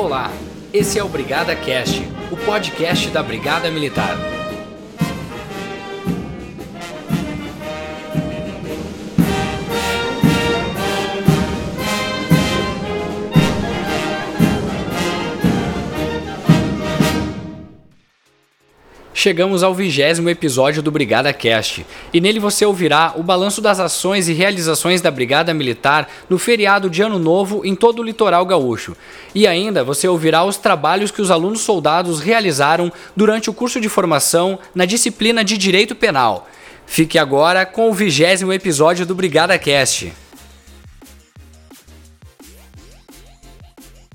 Olá, esse é o Brigada Cast, o podcast da Brigada Militar. Chegamos ao vigésimo episódio do Brigada Cast, e nele você ouvirá o balanço das ações e realizações da Brigada Militar no feriado de Ano Novo em todo o litoral gaúcho. E ainda você ouvirá os trabalhos que os alunos soldados realizaram durante o curso de formação na disciplina de Direito Penal. Fique agora com o vigésimo episódio do Brigada Cast.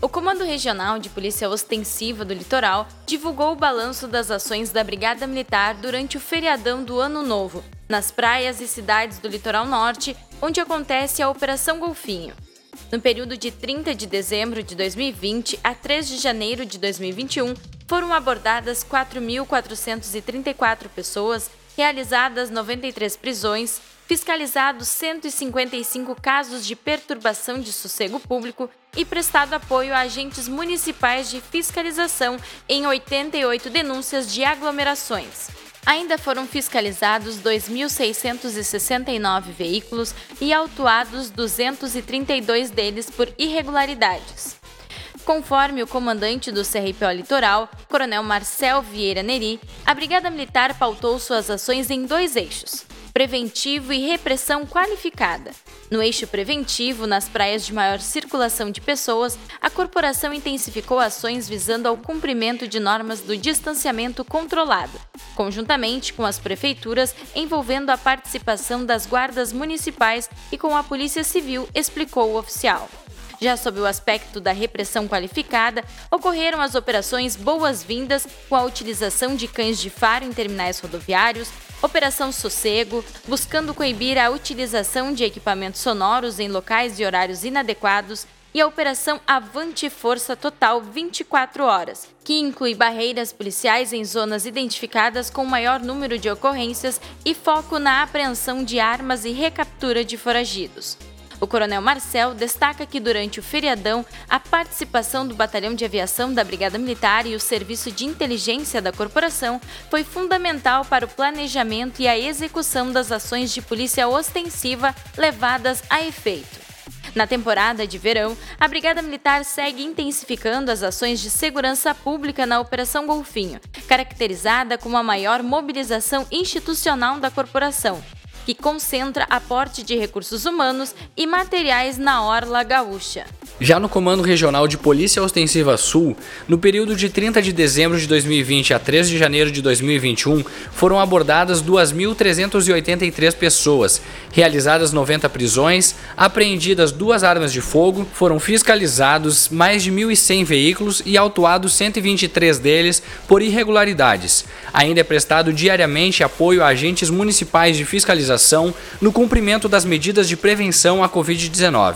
O Comando Regional de Polícia Ostensiva do Litoral divulgou o balanço das ações da Brigada Militar durante o feriadão do Ano Novo, nas praias e cidades do Litoral Norte, onde acontece a Operação Golfinho. No período de 30 de dezembro de 2020 a 3 de janeiro de 2021, foram abordadas 4.434 pessoas, realizadas 93 prisões, fiscalizados 155 casos de perturbação de sossego público e prestado apoio a agentes municipais de fiscalização em 88 denúncias de aglomerações. Ainda foram fiscalizados 2.669 veículos e autuados 232 deles por irregularidades. Conforme o comandante do CRPO Litoral, Coronel Marcel Vieira Neri, a Brigada Militar pautou suas ações em dois eixos: preventivo e repressão qualificada. No eixo preventivo, nas praias de maior circulação de pessoas, a corporação intensificou ações visando ao cumprimento de normas do distanciamento controlado, conjuntamente com as prefeituras, envolvendo a participação das guardas municipais e com a Polícia Civil, explicou o oficial. Já sob o aspecto da repressão qualificada, ocorreram as operações Boas-Vindas com a utilização de cães de faro em terminais rodoviários, Operação Sossego, buscando coibir a utilização de equipamentos sonoros em locais e horários inadequados, e a Operação Avante Força Total 24 Horas, que inclui barreiras policiais em zonas identificadas com maior número de ocorrências e foco na apreensão de armas e recaptura de foragidos. O coronel Marcel destaca que durante o feriadão, a participação do Batalhão de Aviação da Brigada Militar e o Serviço de Inteligência da Corporação foi fundamental para o planejamento e a execução das ações de polícia ostensiva levadas a efeito. Na temporada de verão, a Brigada Militar segue intensificando as ações de segurança pública na Operação Golfinho, caracterizada como a maior mobilização institucional da corporação, que concentra aporte de recursos humanos e materiais na Orla Gaúcha. Já no Comando Regional de Polícia Ostensiva Sul, no período de 30 de dezembro de 2020 a 3 de janeiro de 2021, foram abordadas 2.383 pessoas, realizadas 90 prisões, apreendidas duas armas de fogo, foram fiscalizados mais de 1.100 veículos e autuados 123 deles por irregularidades. Ainda é prestado diariamente apoio a agentes municipais de fiscalização no cumprimento das medidas de prevenção à Covid-19.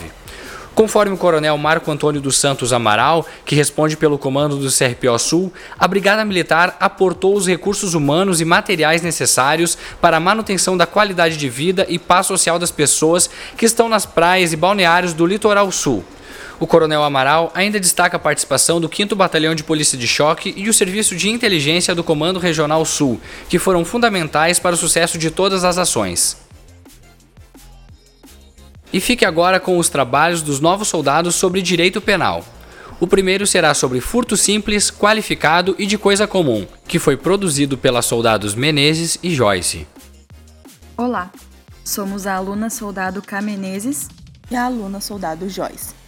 Conforme o coronel Marco Antônio dos Santos Amaral, que responde pelo comando do CRPO Sul, a Brigada Militar aportou os recursos humanos e materiais necessários para a manutenção da qualidade de vida e paz social das pessoas que estão nas praias e balneários do litoral sul. O Coronel Amaral ainda destaca a participação do 5 Batalhão de Polícia de Choque e o Serviço de Inteligência do Comando Regional Sul, que foram fundamentais para o sucesso de todas as ações. E fique agora com os trabalhos dos novos soldados sobre direito penal. O primeiro será sobre furto simples, qualificado e de coisa comum, que foi produzido pelas soldados Menezes e Joyce. Olá, somos a aluna soldado K. Menezes e a aluna soldado Joyce.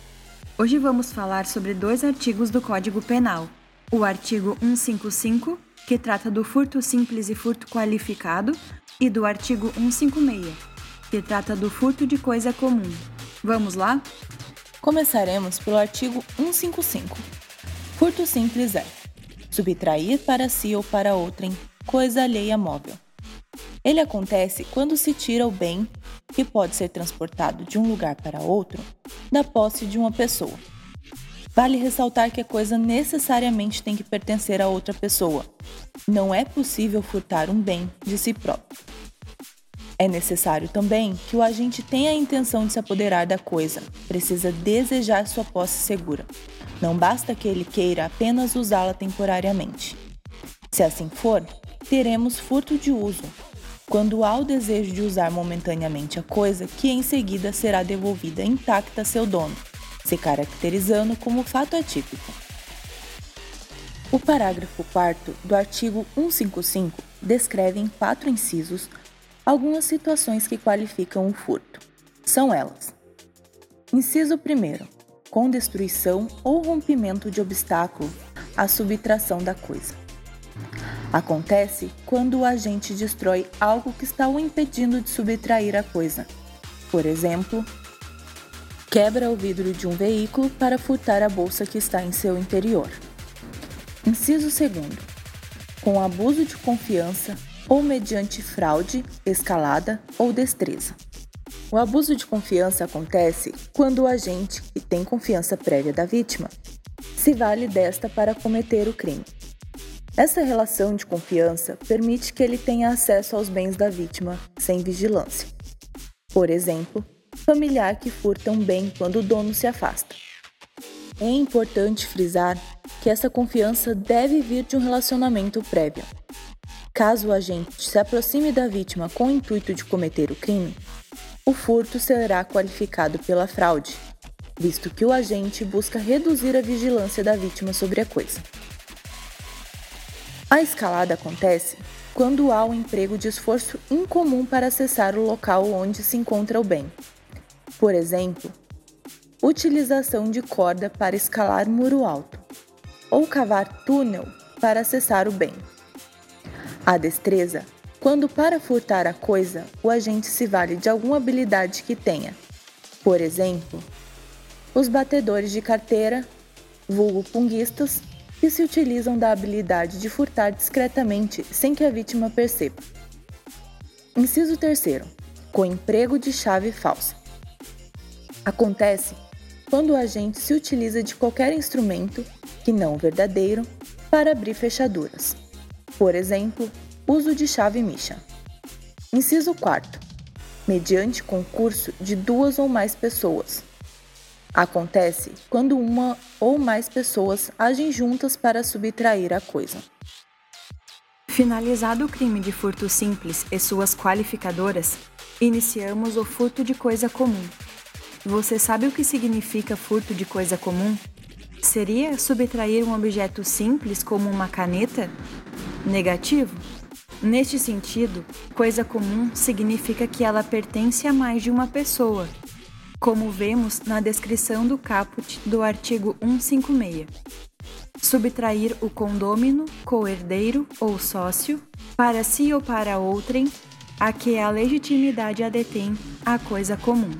Hoje vamos falar sobre dois artigos do Código Penal: o artigo 155, que trata do furto simples e furto qualificado, e do artigo 156, que trata do furto de coisa comum. Vamos lá? Começaremos pelo artigo 155. Furto simples é subtrair para si ou para outrem coisa alheia móvel. Ele acontece quando se tira o bem, que pode ser transportado de um lugar para outro, da posse de uma pessoa. Vale ressaltar que a coisa necessariamente tem que pertencer a outra pessoa. Não é possível furtar um bem de si próprio. É necessário também que o agente tenha a intenção de se apoderar da coisa, precisa desejar sua posse segura. Não basta que ele queira apenas usá-la temporariamente. Se assim for, teremos furto de uso, quando há o desejo de usar momentaneamente a coisa que em seguida será devolvida intacta a seu dono, se caracterizando como fato atípico. O parágrafo 4 do artigo 155 descreve em quatro incisos algumas situações que qualificam o furto. São elas: Inciso 1. Com destruição ou rompimento de obstáculo à subtração da coisa. Acontece quando o agente destrói algo que está o impedindo de subtrair a coisa. Por exemplo, quebra o vidro de um veículo para furtar a bolsa que está em seu interior. Inciso 2. Com abuso de confiança ou mediante fraude, escalada ou destreza. O abuso de confiança acontece quando o agente, que tem confiança prévia da vítima, se vale desta para cometer o crime. Essa relação de confiança permite que ele tenha acesso aos bens da vítima sem vigilância. Por exemplo, familiar que furta um bem quando o dono se afasta. É importante frisar que essa confiança deve vir de um relacionamento prévio. Caso o agente se aproxime da vítima com o intuito de cometer o crime, o furto será qualificado pela fraude, visto que o agente busca reduzir a vigilância da vítima sobre a coisa. A escalada acontece quando há o emprego de esforço incomum para acessar o local onde se encontra o bem. Por exemplo, utilização de corda para escalar muro alto, ou cavar túnel para acessar o bem. A destreza, quando para furtar a coisa, o agente se vale de alguma habilidade que tenha. Por exemplo, os batedores de carteira, vulgo punguistas, que se utilizam da habilidade de furtar discretamente sem que a vítima perceba. Inciso 3. Com emprego de chave falsa. Acontece quando o agente se utiliza de qualquer instrumento, que não verdadeiro, para abrir fechaduras. Por exemplo, uso de chave Misha. Inciso 4. Mediante concurso de duas ou mais pessoas. Acontece quando uma ou mais pessoas agem juntas para subtrair a coisa. Finalizado o crime de furto simples e suas qualificadoras, iniciamos o furto de coisa comum, você sabe o que significa furto de coisa comum? Seria subtrair um objeto simples como uma caneta? Negativo? Neste sentido, coisa comum significa que ela pertence a mais de uma pessoa, como vemos na descrição do caput do artigo 156. Subtrair o condômino, co-herdeiro ou sócio, para si ou para outrem, a que a legitimidade a detém a coisa comum.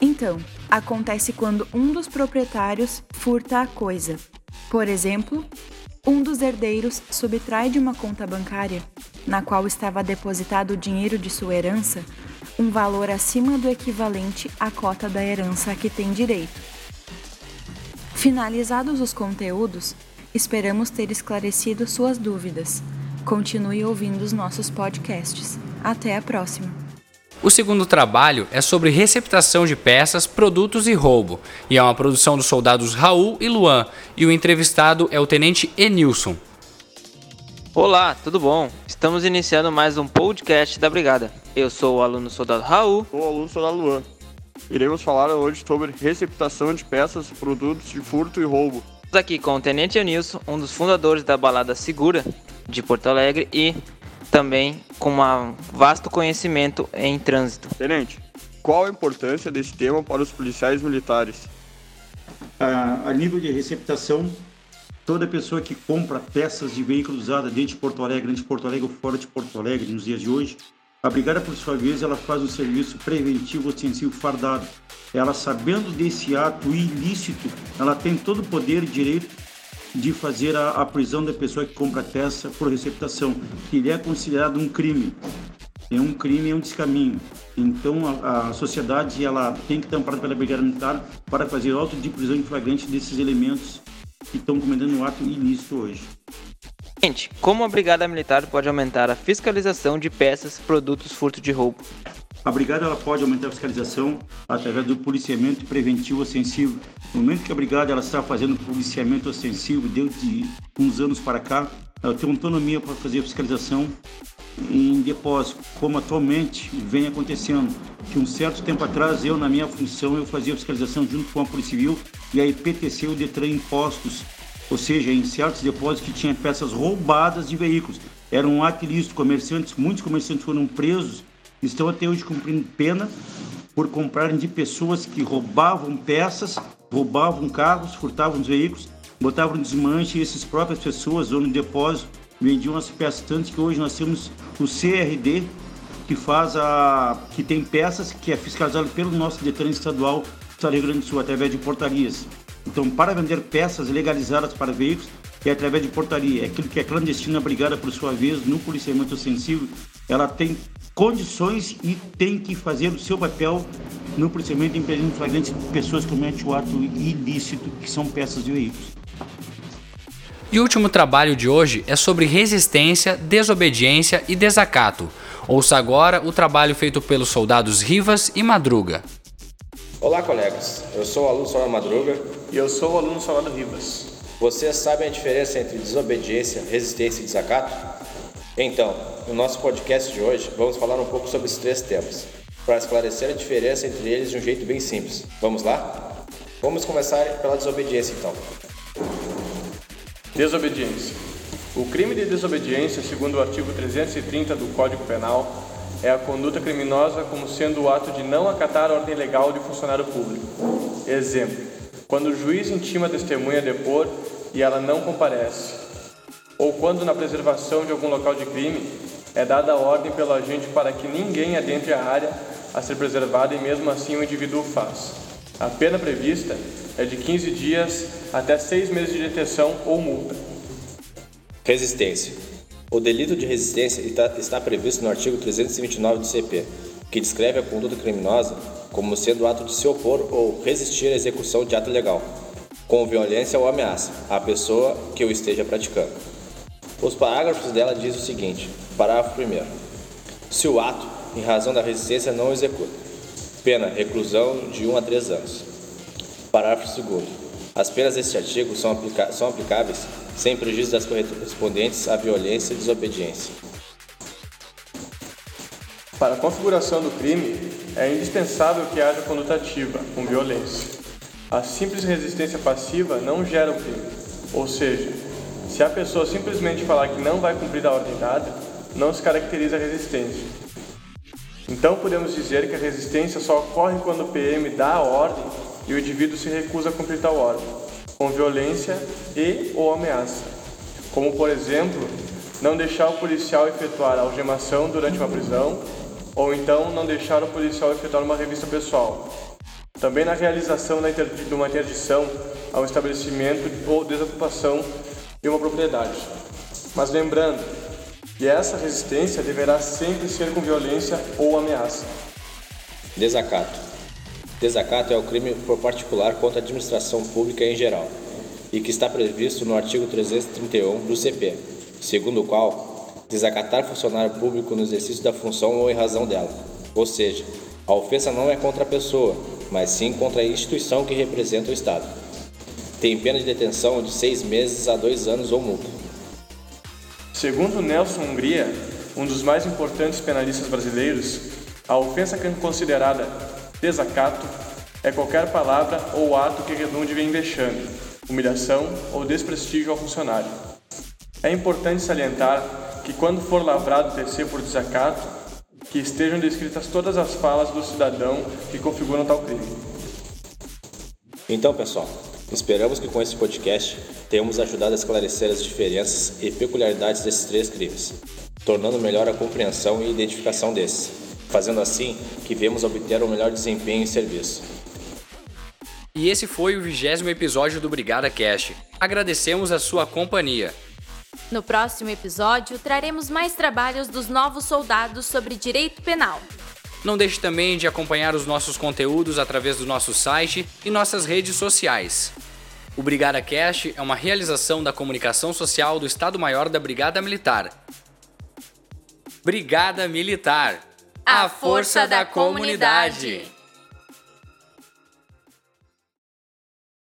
Então, acontece quando um dos proprietários furta a coisa. Por exemplo, um dos herdeiros subtrai de uma conta bancária, na qual estava depositado o dinheiro de sua herança, um valor acima do equivalente à cota da herança a que tem direito. Finalizados os conteúdos, esperamos ter esclarecido suas dúvidas. Continue ouvindo os nossos podcasts. Até a próxima! O segundo trabalho é sobre receptação de peças, produtos e roubo, e é uma produção dos soldados Raul e Luan, e o entrevistado é o tenente Enilson. Olá, tudo bom? Estamos iniciando mais um podcast da Brigada. Eu sou o aluno soldado Raul. Sou o aluno soldado Luan. Iremos falar hoje sobre receptação de peças, produtos de furto e roubo. Estamos aqui com o tenente Enilson, um dos fundadores da Balada Segura de Porto Alegre e também com um vasto conhecimento em trânsito. Tenente, qual a importância desse tema para os policiais militares? A, a nível de receptação, toda pessoa que compra peças de veículos usados dentro de Porto Alegre, dentro de Porto Alegre ou fora de Porto Alegre, nos dias de hoje, a brigada, por sua vez, ela faz um serviço preventivo ostensivo fardado. Ela, sabendo desse ato ilícito, ela tem todo o poder e direito de fazer a, a prisão da pessoa que compra peça por receptação, que é considerado um crime. É um crime, é um descaminho. Então a, a sociedade ela tem que estar amparada pela Brigada Militar para fazer auto de prisão em flagrante desses elementos que estão cometendo um ato ilícito hoje. Gente, como a Brigada Militar pode aumentar a fiscalização de peças, produtos, furto de roubo? A brigada ela pode aumentar a fiscalização através do policiamento preventivo ostensivo. No momento que a brigada ela está fazendo policiamento ostensivo, desde uns anos para cá, ela tem autonomia para fazer fiscalização em depósito, como atualmente vem acontecendo. Que um certo tempo atrás, eu, na minha função, eu fazia fiscalização junto com a Polícia Civil e a IPTC, o Detran Impostos, ou seja, em certos depósitos que tinha peças roubadas de veículos. Era um ato ilícito, comerciantes, muitos comerciantes foram presos, estão até hoje cumprindo pena por comprarem de pessoas que roubavam peças, roubavam carros, furtavam os veículos, botavam desmanche e essas próprias pessoas ou no depósito vendiam as peças tanto que hoje nós temos o CRD que faz a que tem peças que é fiscalizado pelo nosso Detran estadual do Rio Grande do Sul através de portarias. Então, para vender peças legalizadas para veículos, é através de portaria. É aquilo que é clandestino, a brigada, por sua vez, no policiamento sensível, ela tem condições e tem que fazer o seu papel no policiamento impedindo flagrante de pessoas que cometem o ato ilícito, que são peças de veículos. E o último trabalho de hoje é sobre resistência, desobediência e desacato. Ouça agora o trabalho feito pelos soldados Rivas e Madruga. Olá, colegas. Eu sou o aluno Soldado Madruga. E eu sou o aluno Soldado Rivas. Vocês sabem a diferença entre desobediência, resistência e desacato? Então, no nosso podcast de hoje, vamos falar um pouco sobre esses três temas, para esclarecer a diferença entre eles de um jeito bem simples. Vamos lá? Vamos começar pela desobediência, então. Desobediência. O crime de desobediência, segundo o artigo 330 do Código Penal, é a conduta criminosa como sendo o ato de não acatar a ordem legal de funcionário público. Exemplo: quando o juiz intima a testemunha a depor e ela não comparece, ou quando, na preservação de algum local de crime, é dada a ordem pelo agente para que ninguém adentre a área a ser preservada e mesmo assim o indivíduo faz. A pena prevista é de 15 dias até 6 meses de detenção ou multa. Resistência. O delito de resistência está previsto no artigo 329 do CP, que descreve a conduta criminosa como sendo o ato de se opor ou resistir à execução de ato legal, com violência ou ameaça, à pessoa que o esteja praticando. Os parágrafos dela diz o seguinte: parágrafo 1. Se o ato, em razão da resistência, não executa, pena reclusão de 1 a 3 anos. Parágrafo 2. As penas deste artigo são, aplica são aplicáveis sem prejuízo das correspondentes à violência e desobediência. Para a configuração do crime, é indispensável que haja conduta ativa, com violência. A simples resistência passiva não gera o crime, ou seja, se a pessoa simplesmente falar que não vai cumprir a ordem dada, não se caracteriza a resistência. Então podemos dizer que a resistência só ocorre quando o PM dá a ordem e o indivíduo se recusa a cumprir tal ordem, com violência e ou ameaça. Como, por exemplo, não deixar o policial efetuar algemação durante uma prisão ou então não deixar o policial efetuar uma revista pessoal. Também na realização de uma interdição ao estabelecimento ou desocupação de uma propriedade. Mas lembrando que essa resistência deverá sempre ser com violência ou ameaça. Desacato. Desacato é o crime por particular contra a administração pública em geral e que está previsto no artigo 331 do CP, segundo o qual desacatar funcionário público no exercício da função ou em razão dela. Ou seja, a ofensa não é contra a pessoa, mas sim contra a instituição que representa o Estado. Tem pena de detenção de seis meses a dois anos ou multa. Segundo Nelson Hungria, um dos mais importantes penalistas brasileiros, a ofensa considerada desacato é qualquer palavra ou ato que redunde em vexame, humilhação ou desprestígio ao funcionário. É importante salientar que quando for lavrado TC por desacato, que estejam descritas todas as falas do cidadão que configuram tal crime. Então, pessoal, esperamos que com esse podcast tenhamos ajudado a esclarecer as diferenças e peculiaridades desses três crimes, tornando melhor a compreensão e identificação desses, fazendo assim que venhamos obter o um melhor desempenho em serviço. E esse foi o vigésimo episódio do Brigada Cast. Agradecemos a sua companhia. No próximo episódio, traremos mais trabalhos dos novos soldados sobre direito penal. Não deixe também de acompanhar os nossos conteúdos através do nosso site e nossas redes sociais. O Brigada Cast é uma realização da comunicação social do Estado-Maior da Brigada Militar. Brigada Militar. A força da comunidade.